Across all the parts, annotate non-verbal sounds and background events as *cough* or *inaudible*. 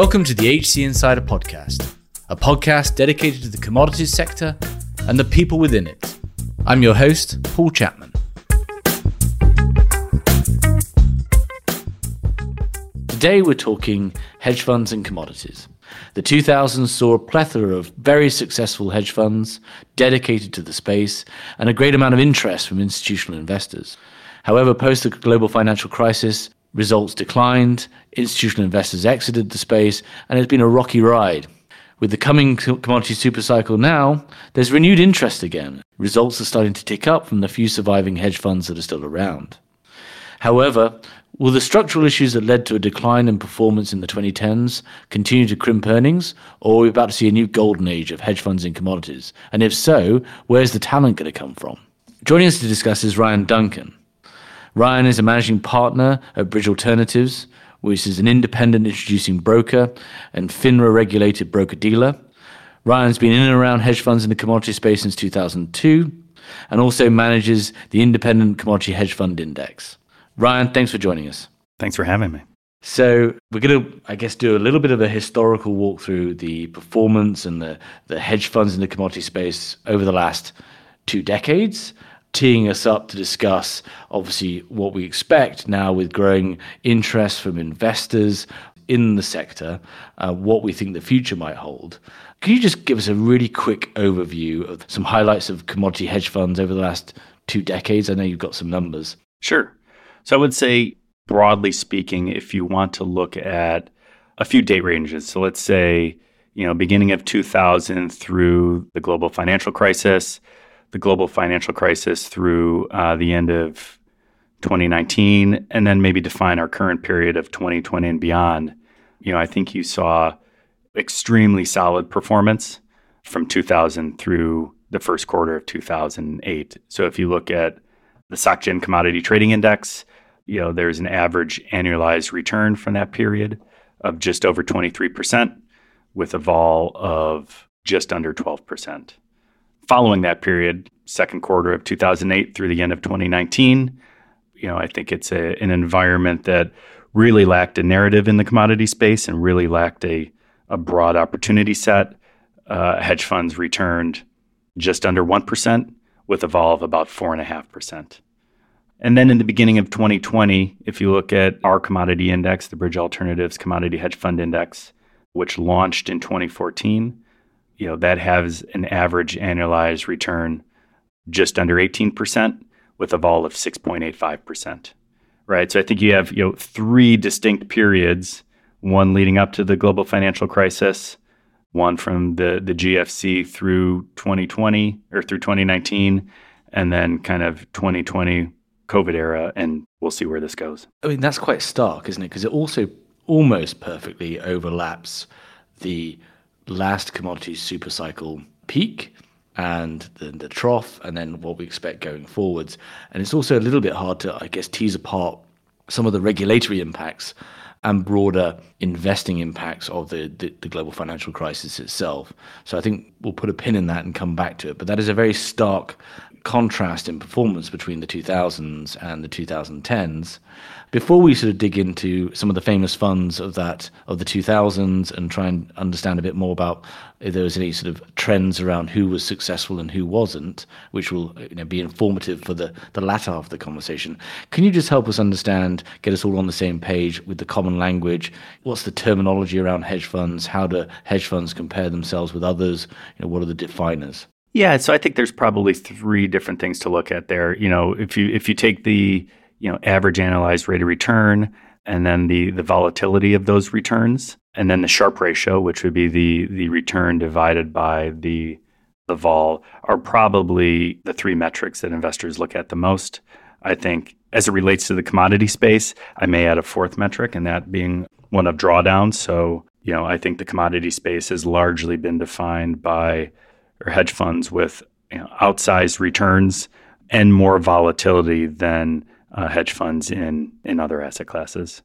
Welcome to the HC Insider Podcast, a podcast dedicated to the commodities sector and the people within it. I'm your host, Paul Chapman. Today we're talking hedge funds and commodities. The 2000s saw a plethora of very successful hedge funds dedicated to the space and a great amount of interest from institutional investors. However, post the global financial crisis, results declined, institutional investors exited the space, and it's been a rocky ride. With the coming commodity supercycle now, there's renewed interest again. Results are starting to tick up from the few surviving hedge funds that are still around. However, will the structural issues that led to a decline in performance in the 2010s continue to crimp earnings, or are we about to see a new golden age of hedge funds in commodities? And if so, where's the talent going to come from? Joining us to discuss is Ryan Duncan. Ryan is a managing partner at Bridge Alternatives, which is an independent introducing broker and FINRA regulated broker dealer. Ryan's been in and around hedge funds in the commodity space since 2002 and also manages the Independent Commodity Hedge Fund Index. Ryan, thanks for joining us. Thanks for having me. So we're going to, I guess, do a little bit of a historical walk through the performance and the, the hedge funds in the commodity space over the last two decades teeing us up to discuss obviously what we expect now with growing interest from investors in the sector, uh, what we think the future might hold. Can you just give us a really quick overview of some highlights of commodity hedge funds over the last two decades? I know you've got some numbers. Sure. So I would say, broadly speaking, if you want to look at a few date ranges, so let's say, you know, beginning of 2000 through the global financial crisis, the global financial crisis through uh, the end of 2019, and then maybe define our current period of 2020 and beyond. You know, I think you saw extremely solid performance from 2000 through the first quarter of 2008. So if you look at the SocGen Commodity Trading Index, you know, there's an average annualized return from that period of just over 23%, with a vol of just under 12% following that period, second quarter of 2008 through the end of 2019, you know, I think it's a, an environment that really lacked a narrative in the commodity space and really lacked a, a broad opportunity set. Uh, hedge funds returned just under 1%, with a vol of about 4.5%. And then in the beginning of 2020, if you look at our commodity index, the Bridge Alternatives Commodity Hedge Fund Index, which launched in 2014, you know, that has an average annualized return just under 18% with a vol of 6.85%. Right? So I think you have, you know, three distinct periods, one leading up to the global financial crisis, one from the the GFC through 2020 or through 2019 and then kind of 2020 COVID era and we'll see where this goes. I mean that's quite stark, isn't it? Because it also almost perfectly overlaps the last commodity super cycle peak and then the trough, and then what we expect going forwards. And it's also a little bit hard to, I guess, tease apart some of the regulatory impacts and broader investing impacts of the, the, the, global financial crisis itself. So I think we'll put a pin in that and come back to it. But that is a very stark contrast in performance between the 2000s and the 2010s. Before we sort of dig into some of the famous funds of that of the 2000s and try and understand a bit more about if there was any sort of trends around who was successful and who wasn't, which will you know, be informative for the, the latter half of the conversation. Can you just help us understand, get us all on the same page with the common language? What's the terminology around hedge funds? How do hedge funds compare themselves with others? You know, what are the definers? Yeah, so I think there's probably three different things to look at there. You know, if you if you take the you know average annualized rate of return and then the the volatility of those returns and then the Sharpe ratio which would be the the return divided by the the vol are probably the three metrics that investors look at the most. I think as it relates to the commodity space i may add a fourth metric and that being one of drawdowns. So you know i think the commodity space has largely been defined by or hedge funds with you know, outsized returns and more volatility than uh, hedge funds in in other asset classes.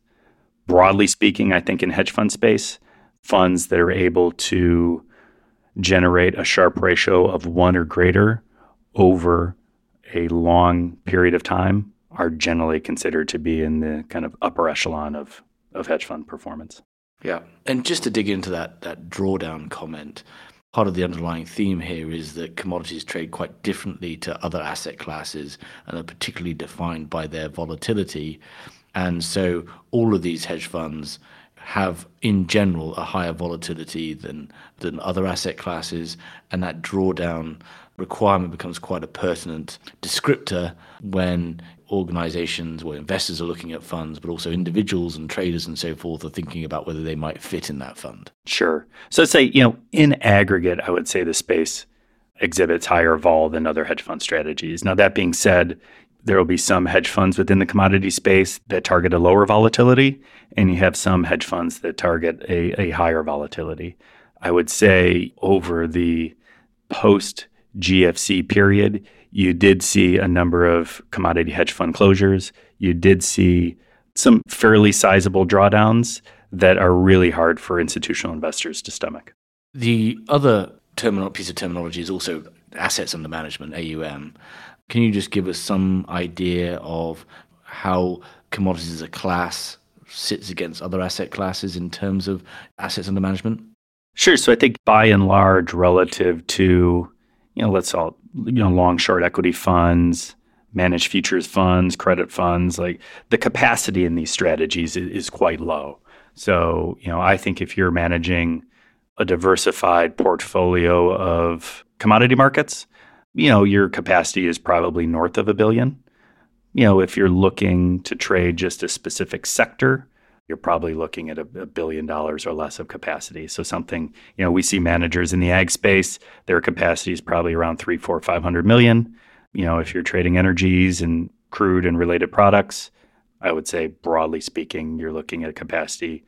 Broadly speaking, I think in hedge fund space, funds that are able to generate a Sharpe ratio of one or greater over a long period of time are generally considered to be in the kind of upper echelon of, of hedge fund performance. Yeah. And just to dig into that that drawdown comment, part of the underlying theme here is that commodities trade quite differently to other asset classes and are particularly defined by their volatility. And so all of these hedge funds have in general a higher volatility than than other asset classes and that drawdown requirement becomes quite a pertinent descriptor when organizations or investors are looking at funds, but also individuals and traders and so forth are thinking about whether they might fit in that fund. Sure. So let's say, you know, in aggregate, I would say the space exhibits higher vol than other hedge fund strategies. Now, that being said, there will be some hedge funds within the commodity space that target a lower volatility, and you have some hedge funds that target a, a higher volatility. I would say over the post GFC period, you did see a number of commodity hedge fund closures. You did see some fairly sizable drawdowns that are really hard for institutional investors to stomach. The other terminal piece of terminology is also assets under management, AUM. Can you just give us some idea of how commodities as a class sits against other asset classes in terms of assets under management? Sure. So I think by and large, relative to, you know, let's all, you know, long short equity funds, managed futures funds, credit funds, like the capacity in these strategies is, is quite low. So, you know, I think if you're managing a diversified portfolio of commodity markets, you know, your capacity is probably north of a billion. You know, if you're looking to trade just a specific sector, you're probably looking at a, a, billion dollars or less of capacity. So something, you know, we see managers in the ag space, their capacity is probably around three, four, five hundred million. You know, if you're trading energies and crude and related products, I would say broadly speaking, you're looking at a capacity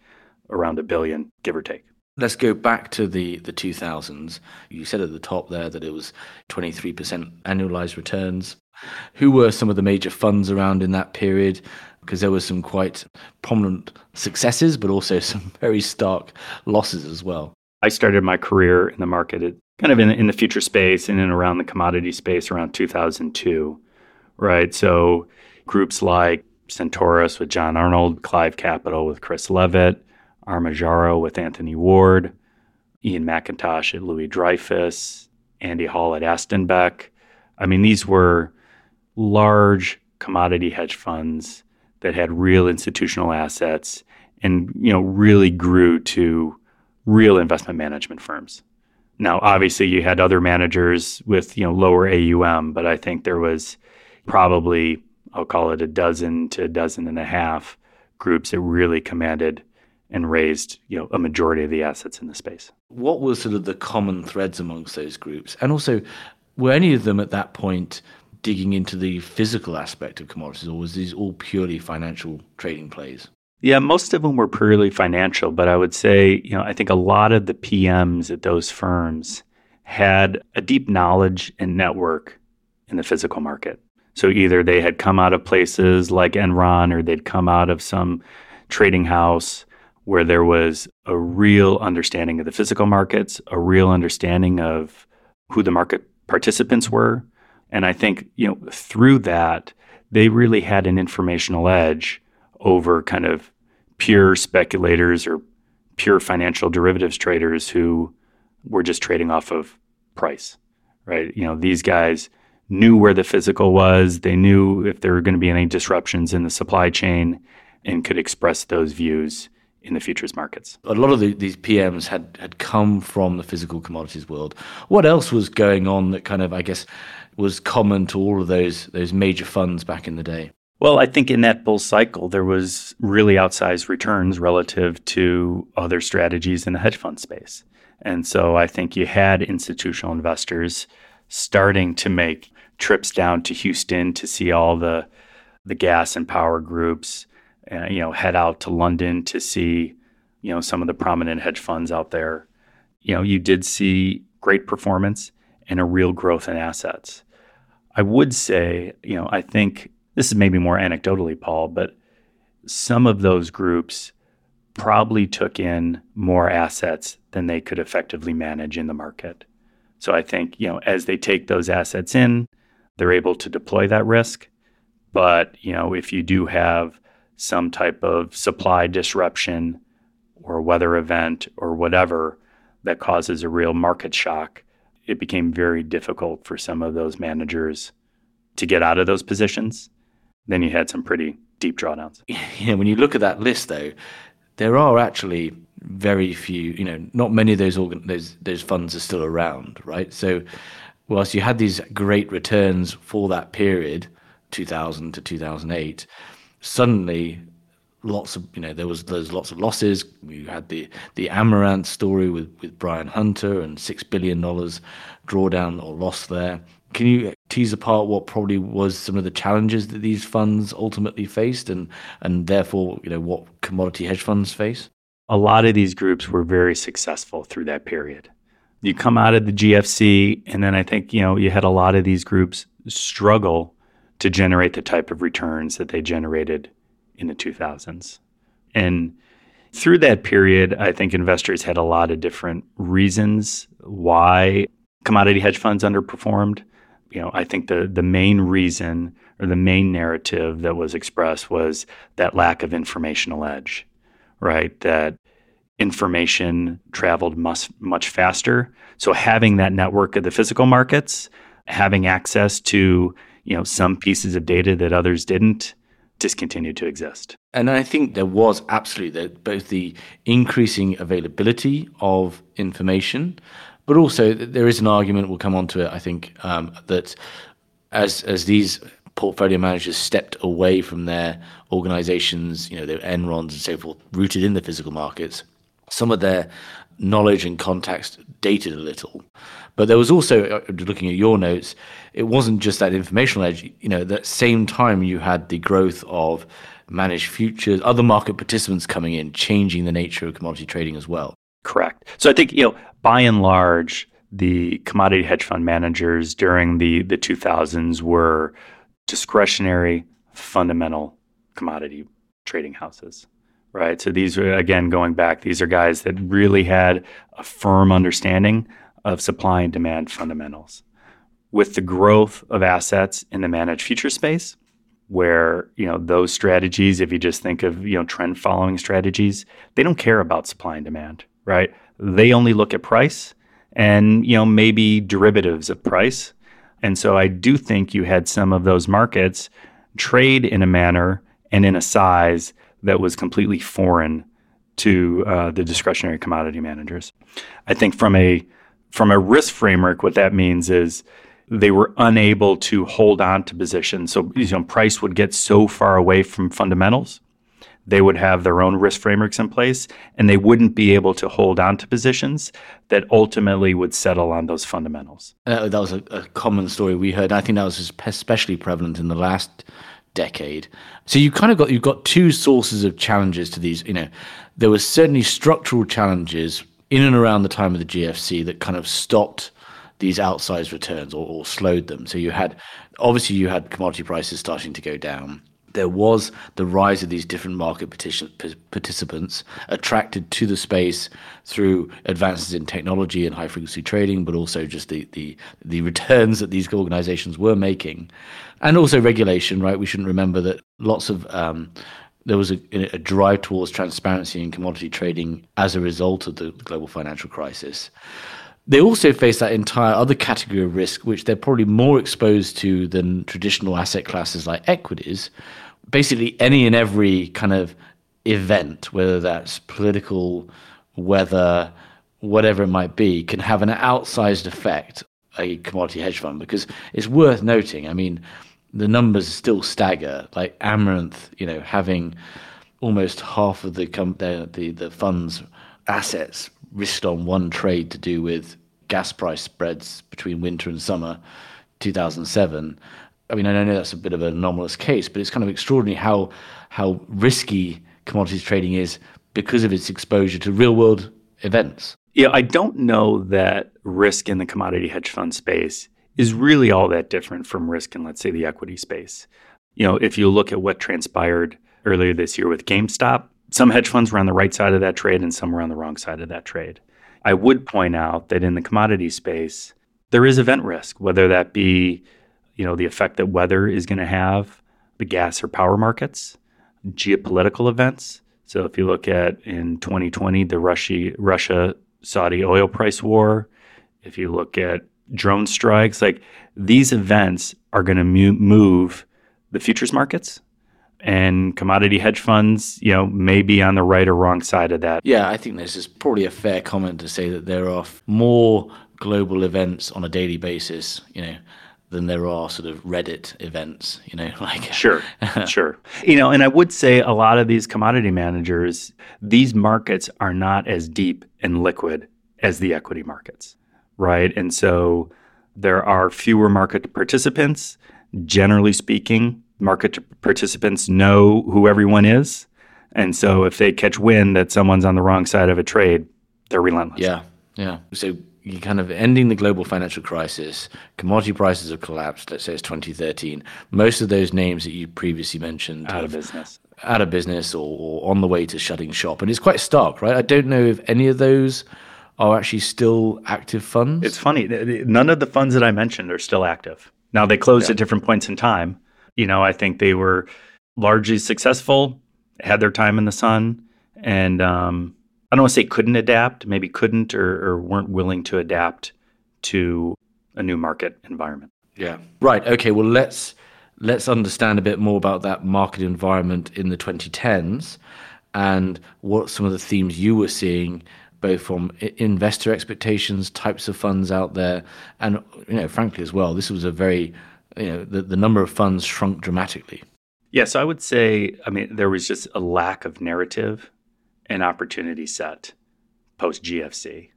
around a billion, give or take. Let's go back to the, the 2000s. You said at the top there that it was 23% annualized returns. Who were some of the major funds around in that period? Because there were some quite prominent successes, but also *laughs* some very stark losses as well. I started my career in the market at, kind of in, in the future space and in around the commodity space around 2002, right? So groups like Centaurus with John Arnold, Clive Capital with Chris Levett, Armajaro with Anthony Ward, Ian McIntosh at Louis Dreyfus, Andy Hall at Astenbeck. I mean, these were large commodity hedge funds that had real institutional assets and you know really grew to real investment management firms. Now, obviously, you had other managers with you know lower AUM, but I think there was probably I'll call it a dozen to a dozen and a half groups that really commanded and raised you know a majority of the assets in the space. What were sort of the common threads amongst those groups, and also were any of them at that point digging into the physical aspect of commodities, or was these all purely financial trading plays? Yeah, most of them were purely financial, but I would say, you know, I think a lot of the PMs at those firms had a deep knowledge and network in the physical market. So either they had come out of places like Enron or they'd come out of some trading house where there was a real understanding of the physical markets, a real understanding of who the market participants were. And I think, you know, through that, they really had an informational edge over kind of pure speculators or pure financial derivatives traders who were just trading off of price, right? You know, these guys knew where the physical was, they knew if there were going to be any disruptions in the supply chain and could express those views in the futures markets. A lot of the, these PMs had, had come from the physical commodities world. What else was going on that kind of, I guess, was common to all of those those major funds back in the day? Well, I think in that bull cycle, there was really outsized returns relative to other strategies in the hedge fund space. And so I think you had institutional investors starting to make trips down to Houston to see all the the gas and power groups you know, head out to London to see, you know, some of the prominent hedge funds out there. You know, you did see great performance and a real growth in assets. I would say, you know, I think this is maybe more anecdotally, Paul, but some of those groups probably took in more assets than they could effectively manage in the market. So I think, you know, as they take those assets in, they're able to deploy that risk. But, you know, if you do have some type of supply disruption or weather event or whatever that causes a real market shock, it became very difficult for some of those managers to get out of those positions. Then you had some pretty deep drawdowns. *laughs* Yeah, when you look at that list, though, there are actually very few. You know, not many of those organ- those those funds are still around, right? So, whilst you had these great returns for that period, 2000 to 2008, suddenly lots of you know there was there's lots of losses. You had the the Amaranth story with with Brian Hunter and six billion dollars drawdown or loss there. Can you tease apart what probably was some of the challenges that these funds ultimately faced, and and therefore you know what commodity hedge funds face? A lot of these groups were very successful through that period. You come out of the GFC, and then I think you know you had a lot of these groups struggle to generate the type of returns that they generated in the 2000s. And through that period, I think investors had a lot of different reasons why commodity hedge funds underperformed. You know, I think the the main reason or the main narrative that was expressed was that lack of informational edge, right? That information traveled much much faster. So having that network of the physical markets, having access to you know some pieces of data that others didn't, discontinued to exist. And I think there was absolutely both the increasing availability of information, but also there is an argument, we'll come on to it, I think, um, that as, as these portfolio managers stepped away from their organizations, you know, their Enrons and so forth, rooted in the physical markets, some of their knowledge and context dated a little. But there was also, uh, looking at your notes, it wasn't just that informational edge. You know, at that same time, you had the growth of managed futures, other market participants coming in, changing the nature of commodity trading as well. Correct. So I think, you know, by and large, the commodity hedge fund managers during the, the 2000s were discretionary, fundamental commodity trading houses right? So these are, again, going back, these are guys that really had a firm understanding of supply and demand fundamentals. With the growth of assets in the managed future space, where you know those strategies if you just think of you know trend following strategies they don't care about supply and demand right they only look at price and you know maybe derivatives of price and so i do think you had some of those markets trade in a manner and in a size that was completely foreign to uh, the discretionary commodity managers. I think from a from a risk framework, what that means is they were unable to hold on to positions. So you know, price would get so far away from fundamentals, they would have their own risk frameworks in place, and they wouldn't be able to hold on to positions that ultimately would settle on those fundamentals. Uh, that was a, a, common story we heard. I think that was especially prevalent in the last decade. So you kind of got you've got two sources of challenges to these. You know, there was certainly structural challenges in and around the time of the GFC that kind of stopped these outsized returns or, or slowed them. So you had obviously you had commodity prices starting to go down there was the rise of these different market participants attracted to the space through advances in technology and high frequency trading, but also just the, the, the returns that these organizations were making. And also regulation, right? We shouldn't remember that lots of um, there was a, a, drive towards transparency in commodity trading as a result of the global financial crisis. They also face that entire other category of risk, which they're probably more exposed to than traditional asset classes like equities, basically any and every kind of event, whether that's political, weather, whatever it might be, can have an outsized effect a commodity hedge fund because it's worth noting. I mean, the numbers still stagger. Like Amaranth, you know, having almost half of the com- the, the the fund's assets risked on one trade to do with gas price spreads between winter and summer, 2007. I mean, I know that's a bit of an anomalous case, but it's kind of extraordinary how how risky commodities trading is because of its exposure to real world events. Yeah, I don't know that risk in the commodity hedge fund space is really all that different from risk in, let's say, the equity space. You know, if you look at what transpired earlier this year with GameStop, some hedge funds were on the right side of that trade and some were on the wrong side of that trade. I would point out that in the commodity space, there is event risk, whether that be you know, the effect that weather is going to have, the gas or power markets, geopolitical events, So if you look at in 2020, the Russia Russia Saudi oil price war, if you look at drone strikes, like these events are going to move the futures markets and commodity hedge funds, you know, may be on the right or wrong side of that. Yeah, I think this is probably a fair comment to say that there are more global events on a daily basis, you know, than there are sort of Reddit events, you know, *laughs* like Sure. *laughs* sure. You know, and I would say a lot of these commodity managers, these markets are not as deep and liquid as the equity markets, right? And so there are fewer market participants. Generally speaking, market participants know who everyone is. And so if they catch wind that someone's on the wrong side of a trade, they're relentless. Yeah. Yeah. So you kind of ending the global financial crisis, commodity prices have collapsed. Let's say it's 2013. Most of those names that you previously mentioned out of business, out of business, or, or, on the way to shutting shop, and it's quite stark, right? I don't know if any of those are actually still active funds. It's funny. None of the funds that I mentioned are still active. Now they closed yeah. at different points in time, you know, I think they were largely successful, had their time in the sun, and um, I don't want to say couldn't adapt, maybe couldn't or, or weren't willing to adapt to a new market environment. Yeah. Right. Okay. Well, let's let's understand a bit more about that market environment in the 2010s and what some of the themes you were seeing both from investor expectations types of funds out there and you know frankly as well this was a very you know the, the number of funds shrunk dramatically. Yes, yeah, so I would say. I mean, there was just a lack of narrative and opportunity set post GFC.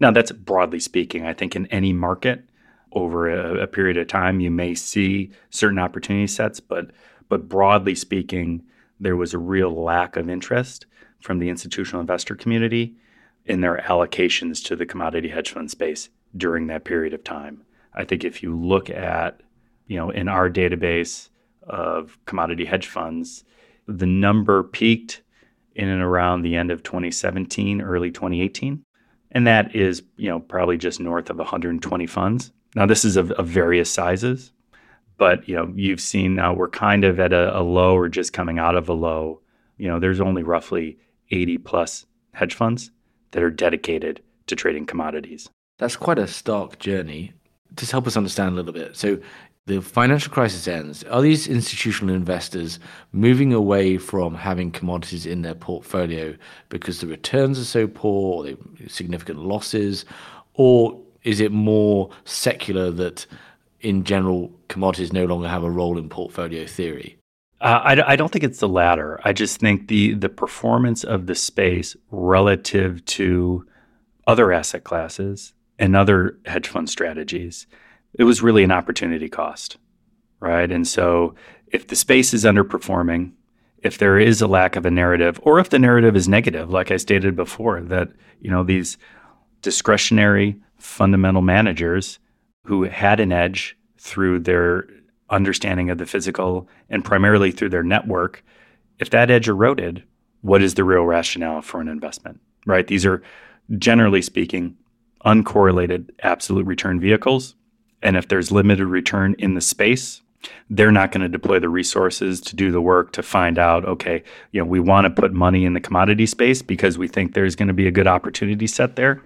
Now, that's broadly speaking. I think in any market over a, a, period of time, you may see certain opportunity sets, but but broadly speaking, there was a real lack of interest from the institutional investor community in their allocations to the commodity hedge fund space during that period of time. I think if you look at you know, in our database of commodity hedge funds, the number peaked in and around the end of 2017, early 2018. And that is, you know, probably just north of 120 funds. Now, this is of, of various sizes, but, you know, you've seen now we're kind of at a, a low or just coming out of a low. You know, there's only roughly 80 plus hedge funds that are dedicated to trading commodities. That's quite a stark journey. Just help us understand a little bit. So the financial crisis ends, are these institutional investors moving away from having commodities in their portfolio because the returns are so poor or significant losses? Or is it more secular that in general commodities no longer have a role in portfolio theory? Uh, I, I don't think it's the latter. I just think the the performance of the space relative to other asset classes and other hedge fund strategies it was really an opportunity cost, right? And so if the space is underperforming, if there is a lack of a narrative, or if the narrative is negative, like I stated before, that you know these discretionary fundamental managers who had an edge through their understanding of the physical and primarily through their network, if that edge eroded, what is the real rationale for an investment? Right? These are generally speaking uncorrelated absolute return vehicles and if there's limited return in the space, they're not going to deploy the resources to do the work to find out, okay, you know, we want to put money in the commodity space because we think there's going to be a good opportunity set there.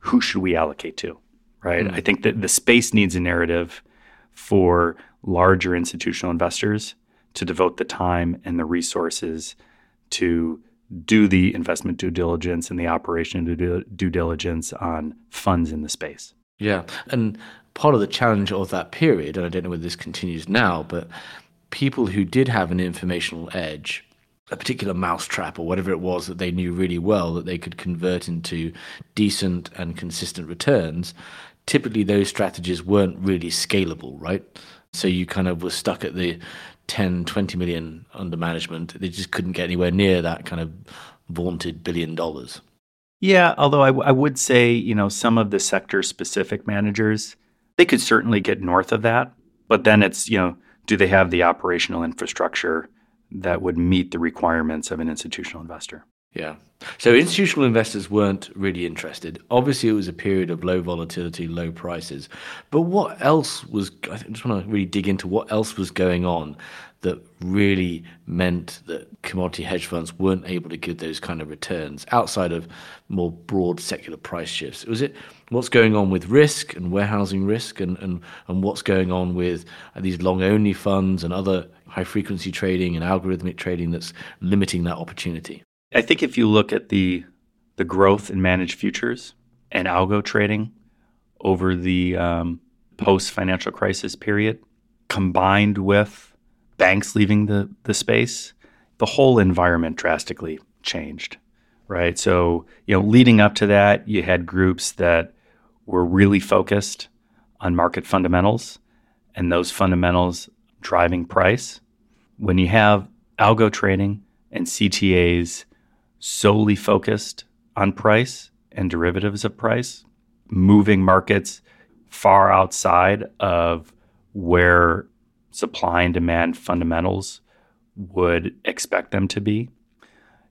Who should we allocate to? Right. Mm. I think that the space needs a narrative for larger institutional investors to devote the time and the resources to do the investment due diligence and the operation due, due diligence on funds in the space. Yeah. And part of the challenge of that period, and I don't know whether this continues now, but people who did have an informational edge, a particular mousetrap or whatever it was that they knew really well that they could convert into decent and consistent returns, typically those strategies weren't really scalable, right? So you kind of were stuck at the 10, 20 million under management. They just couldn't get anywhere near that kind of vaunted billion dollars. Yeah, although I, w- I would say, you know, some of the sector specific managers, they could certainly get north of that. But then it's, you know, do they have the operational infrastructure that would meet the requirements of an institutional investor? Yeah. So institutional investors weren't really interested. Obviously, it was a period of low volatility, low prices. But what else was? I just want to really dig into what else was going on that really meant that commodity hedge funds weren't able to give those kind of returns outside of more broad secular price shifts. Was it what's going on with risk and warehousing risk, and and and what's going on with these long only funds and other high frequency trading and algorithmic trading that's limiting that opportunity? I think if you look at the the growth in managed futures and algo trading over the um, post financial crisis period, combined with banks leaving the, the space, the whole environment drastically changed, right? So, you know, leading up to that, you had groups that were really focused on market fundamentals and those fundamentals driving price. When you have algo trading and CTAs solely focused on price and derivatives of price, moving markets far outside of where supply and demand fundamentals would expect them to be.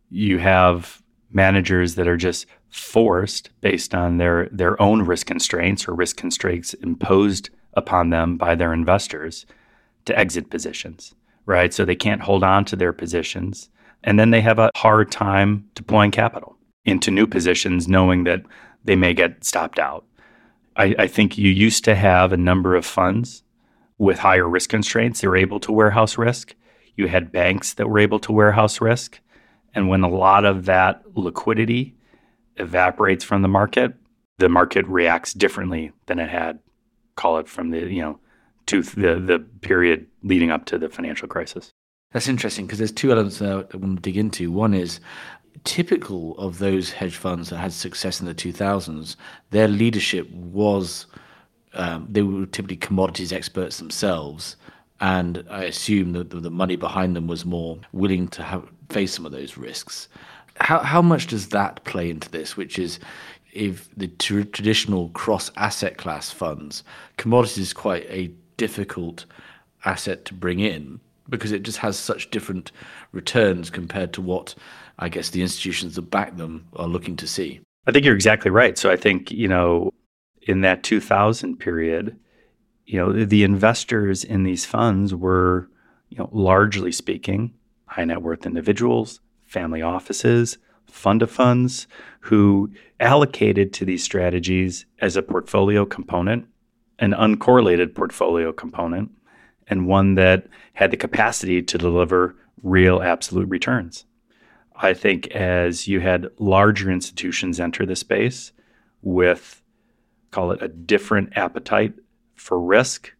You have managers that are just forced based on their their own risk constraints or risk constraints imposed upon them by their investors to exit positions, right? So they can't hold on to their positions and then they have a hard time deploying capital into new positions, knowing that they may get stopped out. I, I think you used to have a number of funds with higher risk constraints. They were able to warehouse risk. You had banks that were able to warehouse risk. And when a lot of that liquidity evaporates from the market, the market reacts differently than it had, call it from the, you know, to the, the period leading up to the financial crisis. That's interesting because there's two elements that I want to dig into. One is typical of those hedge funds that had success in the 2000s, their leadership was um, they were typically commodities experts themselves. And I assume that the money behind them was more willing to have, face some of those risks. How, how much does that play into this? Which is, if the tr- traditional cross asset class funds, commodities is quite a difficult asset to bring in because it just has such different returns compared to what I guess the institutions that back them are looking to see. I think you're exactly right. So I think, you know, in that 2000 period, you know, the investors in these funds were, you know, largely speaking, high net worth individuals, family offices, fund of funds who allocated to these strategies as a portfolio component, an uncorrelated portfolio component, and one that had the capacity to deliver real absolute returns. I think as you had larger institutions enter the space with, call it a different appetite for risk,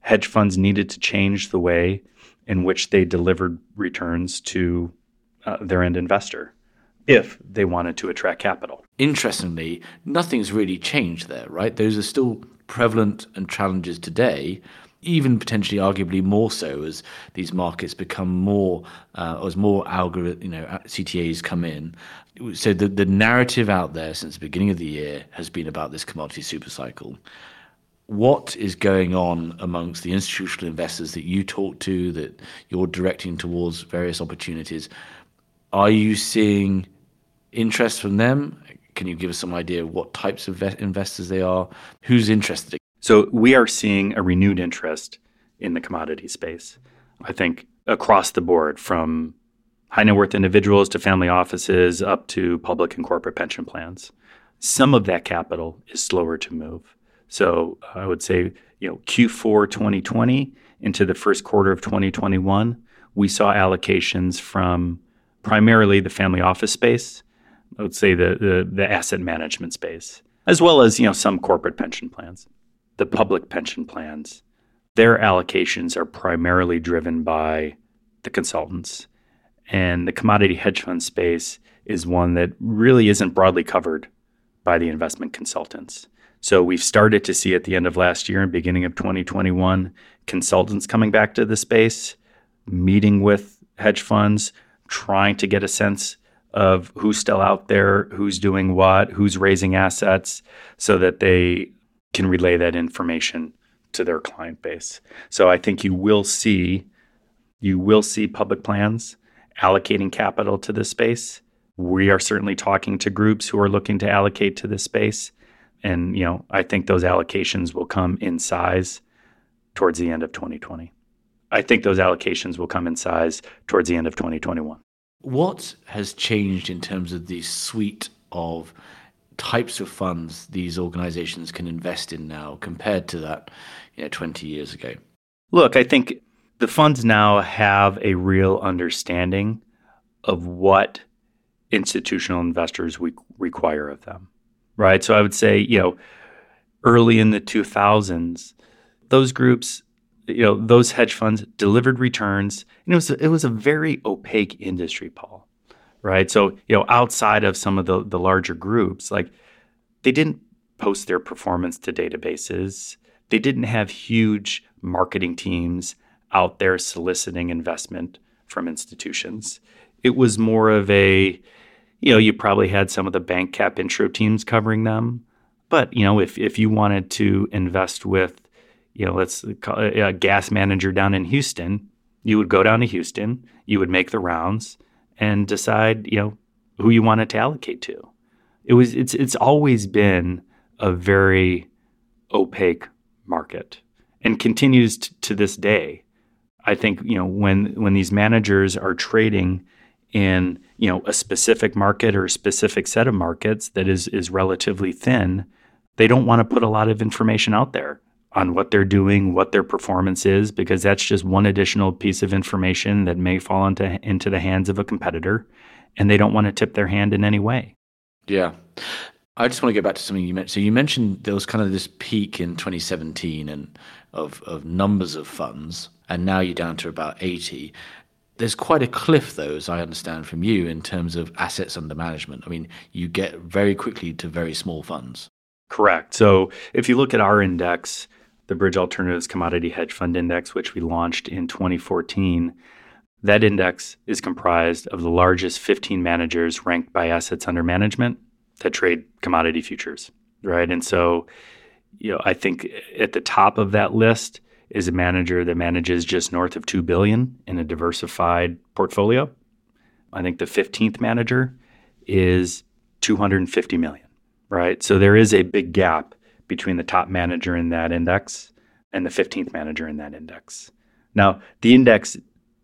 hedge funds needed to change the way in which they delivered returns to uh, their end investor if they wanted to attract capital. Interestingly, nothing's really changed there, right? Those are still prevalent and challenges today, even potentially arguably more so as these markets become more uh, as more algorithm you know CTAs come in. So the the narrative out there since the beginning of the year has been about this commodity super cycle. What is going on amongst the institutional investors that you talk to that you're directing towards various opportunities? Are you seeing interest from them? Can you give us some idea of what types of investors they are? Who's interested so we are seeing a renewed interest in the commodity space. I think across the board from high net worth individuals to family offices up to public and corporate pension plans. Some of that capital is slower to move. So I would say, you know, Q4 2020 into the first quarter of 2021, we saw allocations from primarily the family office space, I would say the, the, the asset management space, as well as, you know, some corporate pension plans the public pension plans, their allocations are primarily driven by the consultants. And the commodity hedge fund space is one that really isn't broadly covered by the investment consultants. So we've started to see at the end of last year and beginning of 2021 consultants coming back to the space, meeting with hedge funds, trying to get a sense of who's still out there, who's doing what, who's raising assets, so that they can relay that information to their client base. So I think you will see you will see public plans allocating capital to this space We are certainly talking to groups who are looking to allocate to this space. And, you know, I think those allocations will come in size towards the end of 2020. I think those allocations will come in size towards the end of 2021. What has changed in terms of the suite of types of funds these organizations can invest in now compared to that you know, 20 years ago? Look, I think the funds now have a real understanding of what institutional investors we require of them, right? So I would say, you know, early in the 2000s, those groups, you know, those hedge funds delivered returns, and it was it was a very opaque industry, Paul, right? So you know, outside of some of the the larger groups, like they didn't post their performance to databases. They didn't have huge marketing teams out there soliciting investment from institutions. It was more of a, you know, you probably had some of the bank cap intro teams covering them. But, you know, if, if you wanted to invest with, you know, let's call a gas manager down in Houston, you would go down to Houston, you would make the rounds and decide, you know, who you want it to allocate to. It was it's it's always been a very opaque market and continues t- to this day. I think you know when when these managers are trading in you know a specific market or a specific set of markets that is is relatively thin, they don't want to put a lot of information out there on what they're doing, what their performance is, because that's just one additional piece of information that may fall into into the hands of a competitor, and they don't want to tip their hand in any way. Yeah. I just want to go back to something you mentioned. So you mentioned there was kind of this peak in 2017 and of, of numbers of funds, and now you're down to about 80. There's quite a cliff, though, as I understand from you, in terms of assets under management. I mean, you get very quickly to very small funds. Correct. So if you look at our index, the Bridge Alternatives Commodity Hedge Fund Index, which we launched in 2014, that index is comprised of the largest 15 managers ranked by assets under management that trade commodity futures, right? And so, you know, I think at the top of that list is a manager that manages just north of 2 billion in a diversified portfolio. I think the 15th manager is 250 million, right? So there is a big gap between the top manager in that index and the 15th manager in that index. Now, the index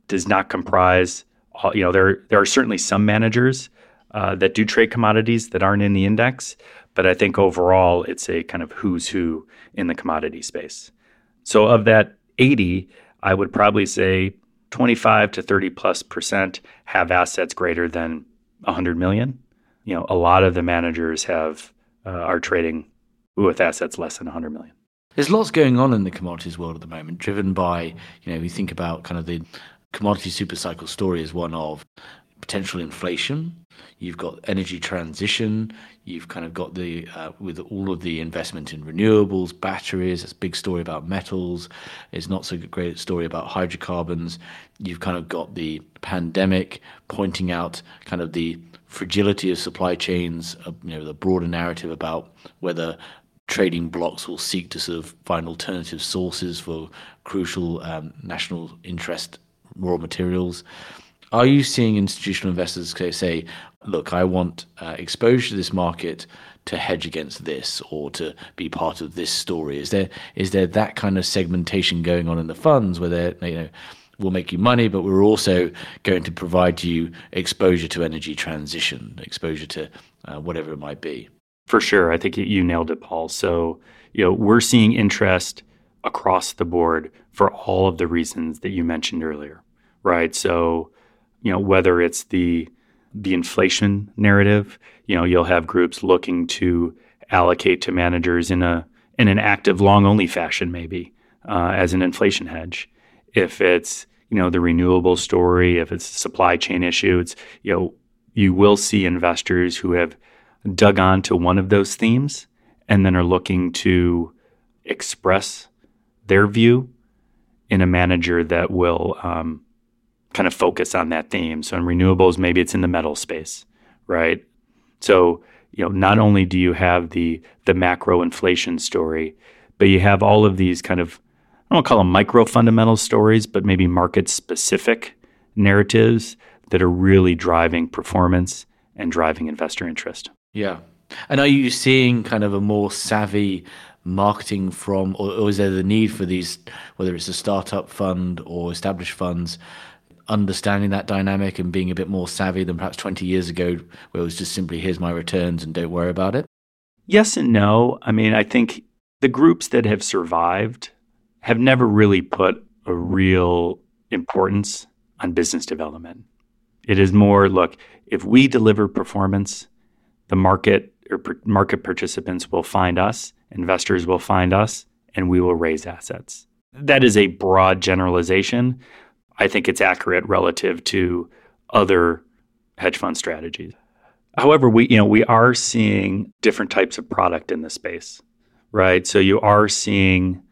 does not comprise all, you know, there there are certainly some managers uh, that do trade commodities that aren't in the index. But I think overall, it's a kind of who's who in the commodity space. So of that 80, I would probably say 25 to 30 plus percent have assets greater than 100 million. You know, a lot of the managers have uh, are trading with assets less than 100 million. There's lots going on in the commodities world at the moment, driven by, you know, we think about kind of the commodity supercycle story as one of potential inflation. You've got energy transition. You've kind of got the uh, with all of the investment in renewables, batteries. It's a big story about metals. It's not so great a story about hydrocarbons. You've kind of got the pandemic pointing out kind of the fragility of supply chains. Uh, you know, the broader narrative about whether trading blocs will seek to sort of find alternative sources for crucial um, national interest raw materials. Are you seeing institutional investors say, look, I want uh, exposure to this market to hedge against this or to be part of this story? Is there is there that kind of segmentation going on in the funds where they're, you know we'll make you money, but we're also going to provide you exposure to energy transition, exposure to uh, whatever it might be? For sure, I think you nailed it, Paul. So you know we're seeing interest across the board for all of the reasons that you mentioned earlier, right? So you know, whether it's the the inflation narrative, you know, you'll have groups looking to allocate to managers in a in an active long only fashion, maybe uh, as an inflation hedge. If it's you know the renewable story, if it's a supply chain issue, it's you know you will see investors who have dug on to one of those themes and then are looking to express their view in a manager that will um, kind of focus on that theme. So in renewables, maybe it's in the metal space, right? So you know, not only do you have the the macro inflation story, but you have all of these kind of I don't call them micro fundamental stories, but maybe market specific narratives that are really driving performance and driving investor interest. Yeah. And are you seeing kind of a more savvy marketing from, or, or is there the need for these, whether it's a startup fund or established funds, understanding that dynamic and being a bit more savvy than perhaps 20 years ago, where it was just simply, here's my returns and don't worry about it? Yes and no. I mean, I think the groups that have survived have never really put a real importance on business development. It is more look, if we deliver performance, the market or market participants will find us, investors will find us, and we will raise assets. That is a broad generalization. I think it's accurate relative to other hedge fund strategies. However, we you know we are seeing different types of product in the space, right? So you are seeing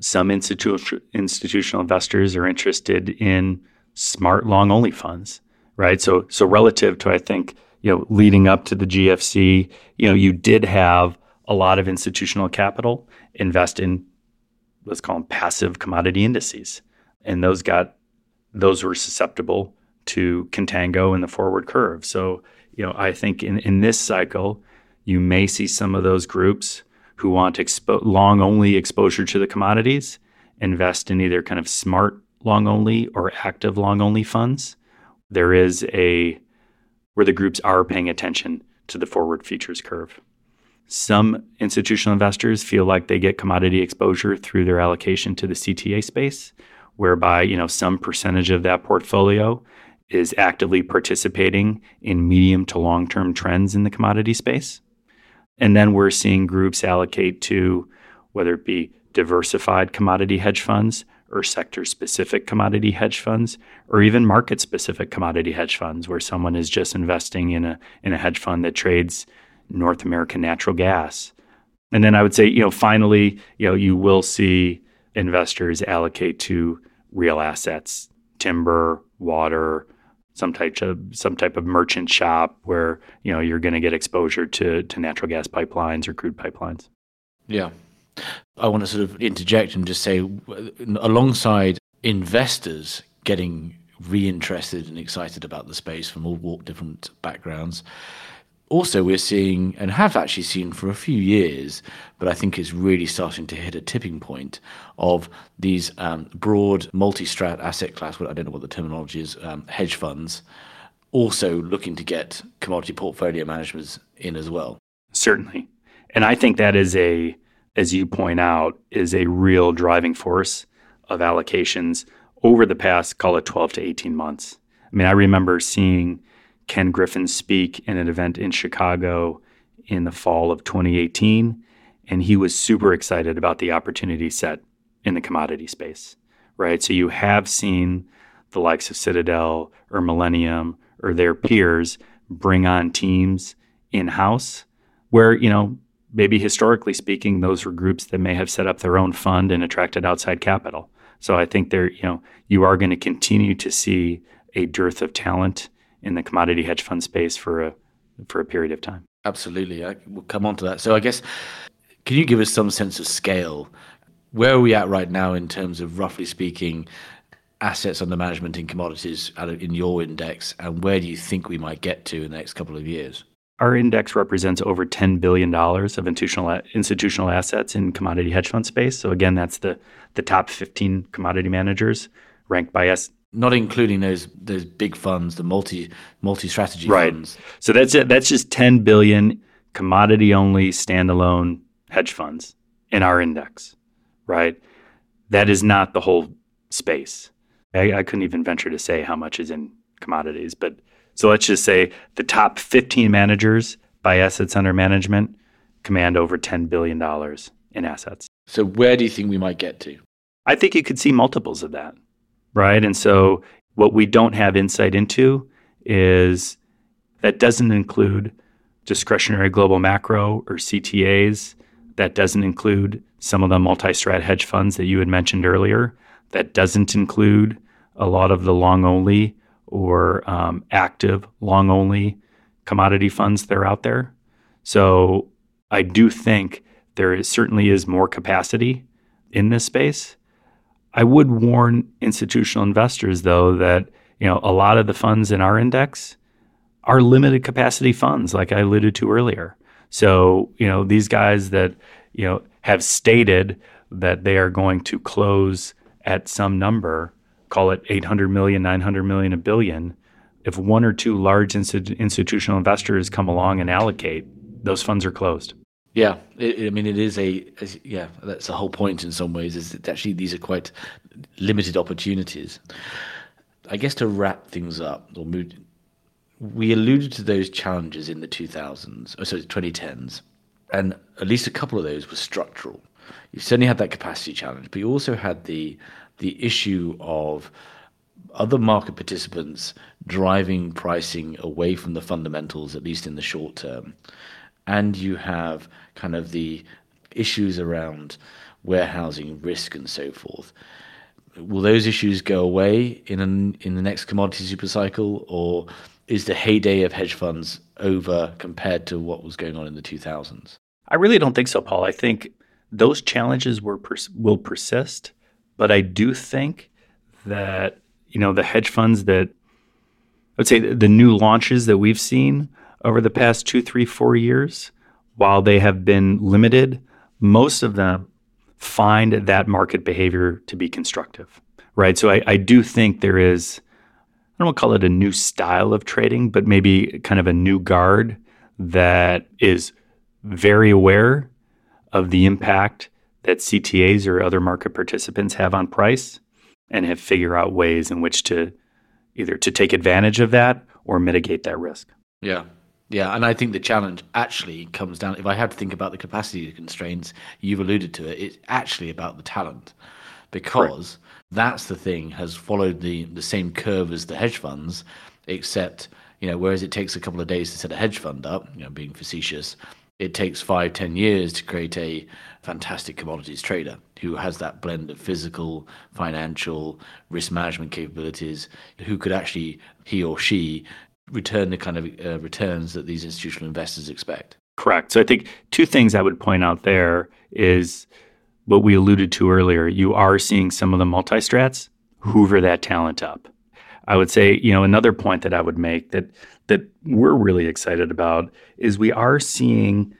some institu- institutional investors are interested in smart long only funds, right? So so relative to I think you know leading up to the GFC, you know you did have a lot of institutional capital invest in let's call them passive commodity indices, and those got those were susceptible to contango in the forward curve. So you know I think in in this cycle you may see some of those groups who want expo- long only exposure to the commodities invest in either kind of smart long only or active long only funds. There is a where the groups are paying attention to the forward futures curve. Some institutional investors feel like they get commodity exposure through their allocation to the CTA space, whereby you know some percentage of that portfolio is actively participating in medium to long term trends in the commodity space. And then we're seeing groups allocate to whether it be diversified commodity hedge funds or sector specific commodity hedge funds or even market specific commodity hedge funds where someone is just investing in a in a hedge fund that trades North American natural gas. And then I would say, you know, finally, you know, you will see investors allocate to real assets, timber, water, some type of some type of merchant shop where you know you're going to get exposure to to natural gas pipelines or crude pipelines. Yeah, I want to sort of interject and just say, alongside investors getting reinterested and excited about the space from all walk, different backgrounds, also we're seeing and have actually seen for a few years, but I think it's really starting to hit a tipping point of these um, broad multi-strat asset class. Well, I don't know what the terminology is. Um, hedge funds also looking to get commodity portfolio managers in as well. Certainly, and I think that is a, as you point out, is a real driving force of allocations over the past, call it 12 to 18 months. I mean, I remember seeing Ken Griffin speak in an event in Chicago in the fall of 2018. And he was super excited about the opportunity set in the commodity space, right? So you have seen the likes of Citadel or Millennium or their peers bring on teams in house where, you know, maybe historically speaking, those were groups that may have set up their own fund and attracted outside capital. So I think there, you know, you are going to continue to see a dearth of talent in the commodity hedge fund space for a for a period of time. Absolutely, I, we'll come on to that. So I guess, can you give us some sense of scale? Where are we at right now in terms of roughly speaking? assets under management in commodities in your index, and where do you think we might get to in the next couple of years? Our index represents over $10 billion of institutional, institutional assets in commodity hedge fund space. So, again, that's the, the top 15 commodity managers ranked by us not including those those big funds, the multi multi strategy right. funds. So that's it. That's just 10 billion commodity only standalone hedge funds in our index, right? That is not the whole space. I, I couldn't even venture to say how much is in commodities, but so let's just say the top 15 managers by assets under management command over $10 billion in assets. So where do you think we might get to? I think you could see multiples of that right? And so what we don't have insight into is that doesn't include discretionary global macro or CTAs. That doesn't include some of the multi strat hedge funds that you had mentioned earlier. That doesn't include a lot of the long only or um, active long only commodity funds that are out there. So I do think there is, certainly is more capacity in this space. I would warn institutional investors, though, that you know a lot of the funds in our index are limited capacity funds, like I alluded to earlier. So, you know, these guys that, you know, have stated that they are going to close at some number, call it 800 million, 900 million, a billion. If one or two large institu- institutional investors come along and allocate, those funds are closed. Yeah, it, I mean, it is a yeah. That's the whole point in some ways. Is that actually these are quite limited opportunities. I guess to wrap things up, or move, we alluded to those challenges in the 2000s, or sorry, 2010s, and at least a couple of those were structural. You certainly had that capacity challenge, but you also had the the issue of other market participants driving pricing away from the fundamentals, at least in the short term. And you have kind of the issues around warehousing risk and so forth. Will those issues go away in an, in the next commodity super cycle, or is the heyday of hedge funds over compared to what was going on in the 2000s? I really don't think so, Paul. I think those challenges were pers- will persist, but I do think that you know the hedge funds that I would say the new launches that we've seen over the past two, three, four years, while they have been limited, most of them find that market behavior to be constructive, right? So I, I do think there is I don't want to call it a new style of trading, but maybe kind of a new guard that is very aware of the impact that CTAs or other market participants have on price and have figure out ways in which to either to take advantage of that or mitigate that risk. Yeah. Yeah, and I think the challenge actually comes down if I had to think about the capacity constraints, you've alluded to it, it's actually about the talent. Because that's the thing has followed the the same curve as the hedge funds, except you know whereas it takes a couple of days to set a hedge fund up, you know, being facetious, it takes five ten years to create a fantastic commodities trader who has that blend of physical, financial, risk management capabilities, who could actually he or she return the kind of uh, returns that these institutional investors expect. Correct. So I think two things I would point out there is what we alluded to earlier, you are seeing some of the multi-strats hoover that talent up. I would say, you know, another point that I would make that that we're really excited about is we are seeing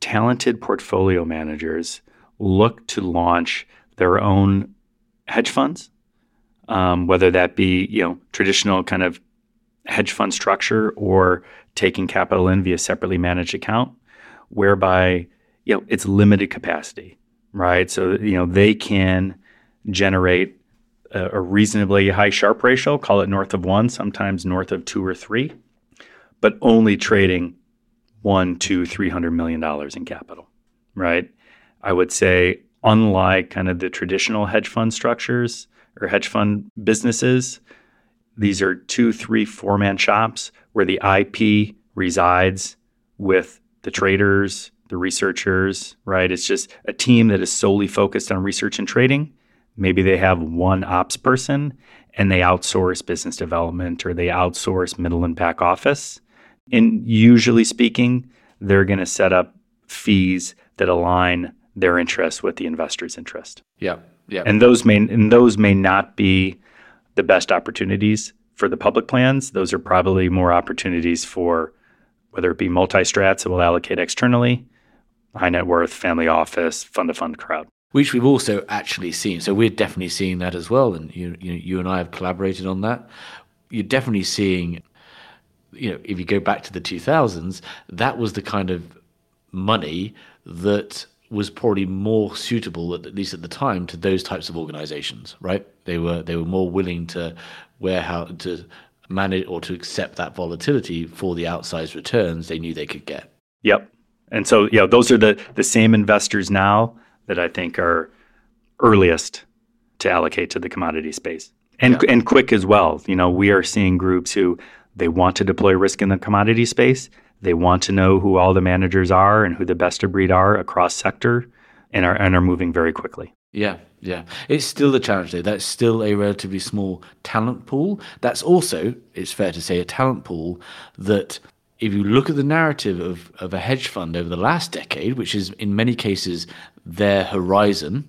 talented portfolio managers look to launch their own hedge funds, um, whether that be you know traditional kind of hedge fund structure or taking capital in via separately managed account, whereby you know it's limited capacity right? So, you know, they can generate a, a, reasonably high Sharpe ratio, call it north of one, sometimes north of two or three, but only trading one, two, three hundred million dollars in capital, right? I would say, unlike kind of the traditional hedge fund structures or hedge fund businesses, these are two, three, four man shops where the IP resides with the traders, the researchers, right? It's just a team that is solely focused on research and trading. Maybe they have one ops person and they outsource business development or they outsource middle and back office. And usually speaking, they're going to set up fees that align their interest with the investor's interest. Yeah. Yeah. And those may and those may not be the best opportunities for the public plans. Those are probably more opportunities for whether it be multi-strats that will allocate externally high net worth, family office, fund to fund crowd. Which we've also actually seen. So we're definitely seeing that as well. And you, you, you and I have collaborated on that. You're definitely seeing, you know, if you go back to the 2000s, that was the kind of money that was probably more suitable, at least at the time, to those types of organizations, right? They were they were more willing to warehouse to manage or to accept that volatility for the outsized returns they knew they could get. Yep. And so, know, those are the the same investors now that I think are earliest to allocate to the commodity space. And yeah. and quick as well. You know, we are seeing groups who they want to deploy risk in the commodity space. They want to know who all the managers are and who the best of breed are across sector and are and are moving very quickly. Yeah, yeah. It's still a challenge though. That's still a relatively small talent pool. That's also, it's fair to say, a talent pool that if you look at the narrative of, of a hedge fund over the last decade, which is in many cases their horizon,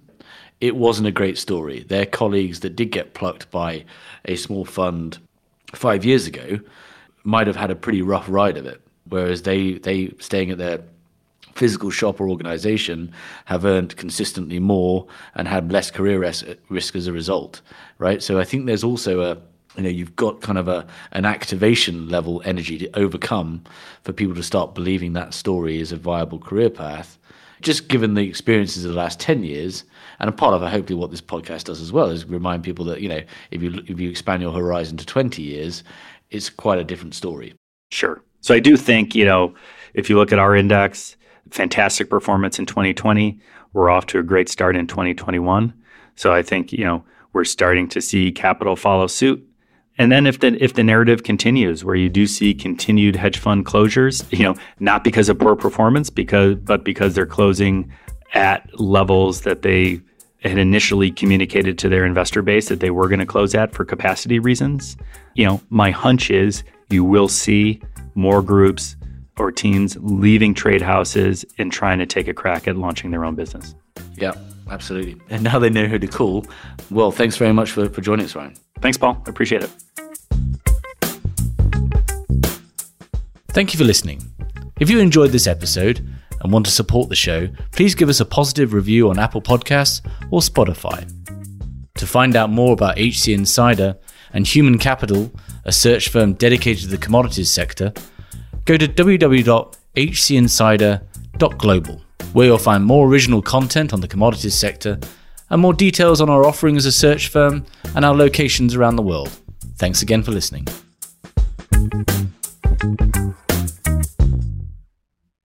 it wasn't a great story. Their colleagues that did get plucked by a small fund five years ago, might have had a pretty rough ride of it, whereas they they staying at their physical shop or organization have earned consistently more and had less career res- risk as a result, right? So I think there's also a you know you've got kind of a an activation level energy to overcome for people to start believing that story is a viable career path just given the experiences of the last 10 years and a part of hopefully what this podcast does as well is remind people that you know if you if you expand your horizon to 20 years it's quite a different story. Sure. So i do think you know if you look at our index fantastic performance in 2020 we're off to a great start in 2021 so i think you know we're starting to see capital follow suit. And then if the if the narrative continues where you do see continued hedge fund closures, you know, not because of poor performance, because but because they're closing at levels that they had initially communicated to their investor base that they were going to close at for capacity reasons, you know, my hunch is you will see more groups or teams leaving trade houses and trying to take a crack at launching their own business. Yeah, absolutely. And now they know who to call. Well, thanks very much for, for joining us, Ryan. Thanks, Paul. I appreciate it. Thank you for listening. If you enjoyed this episode and want to support the show, please give us a positive review on Apple Podcasts or Spotify. To find out more about HC Insider and Human Capital, a search firm dedicated to the commodities sector, go to www.hcinsider.global, where you'll find more original content on the commodities sector and more details on our offering as a search firm and our locations around the world. Thanks again for listening.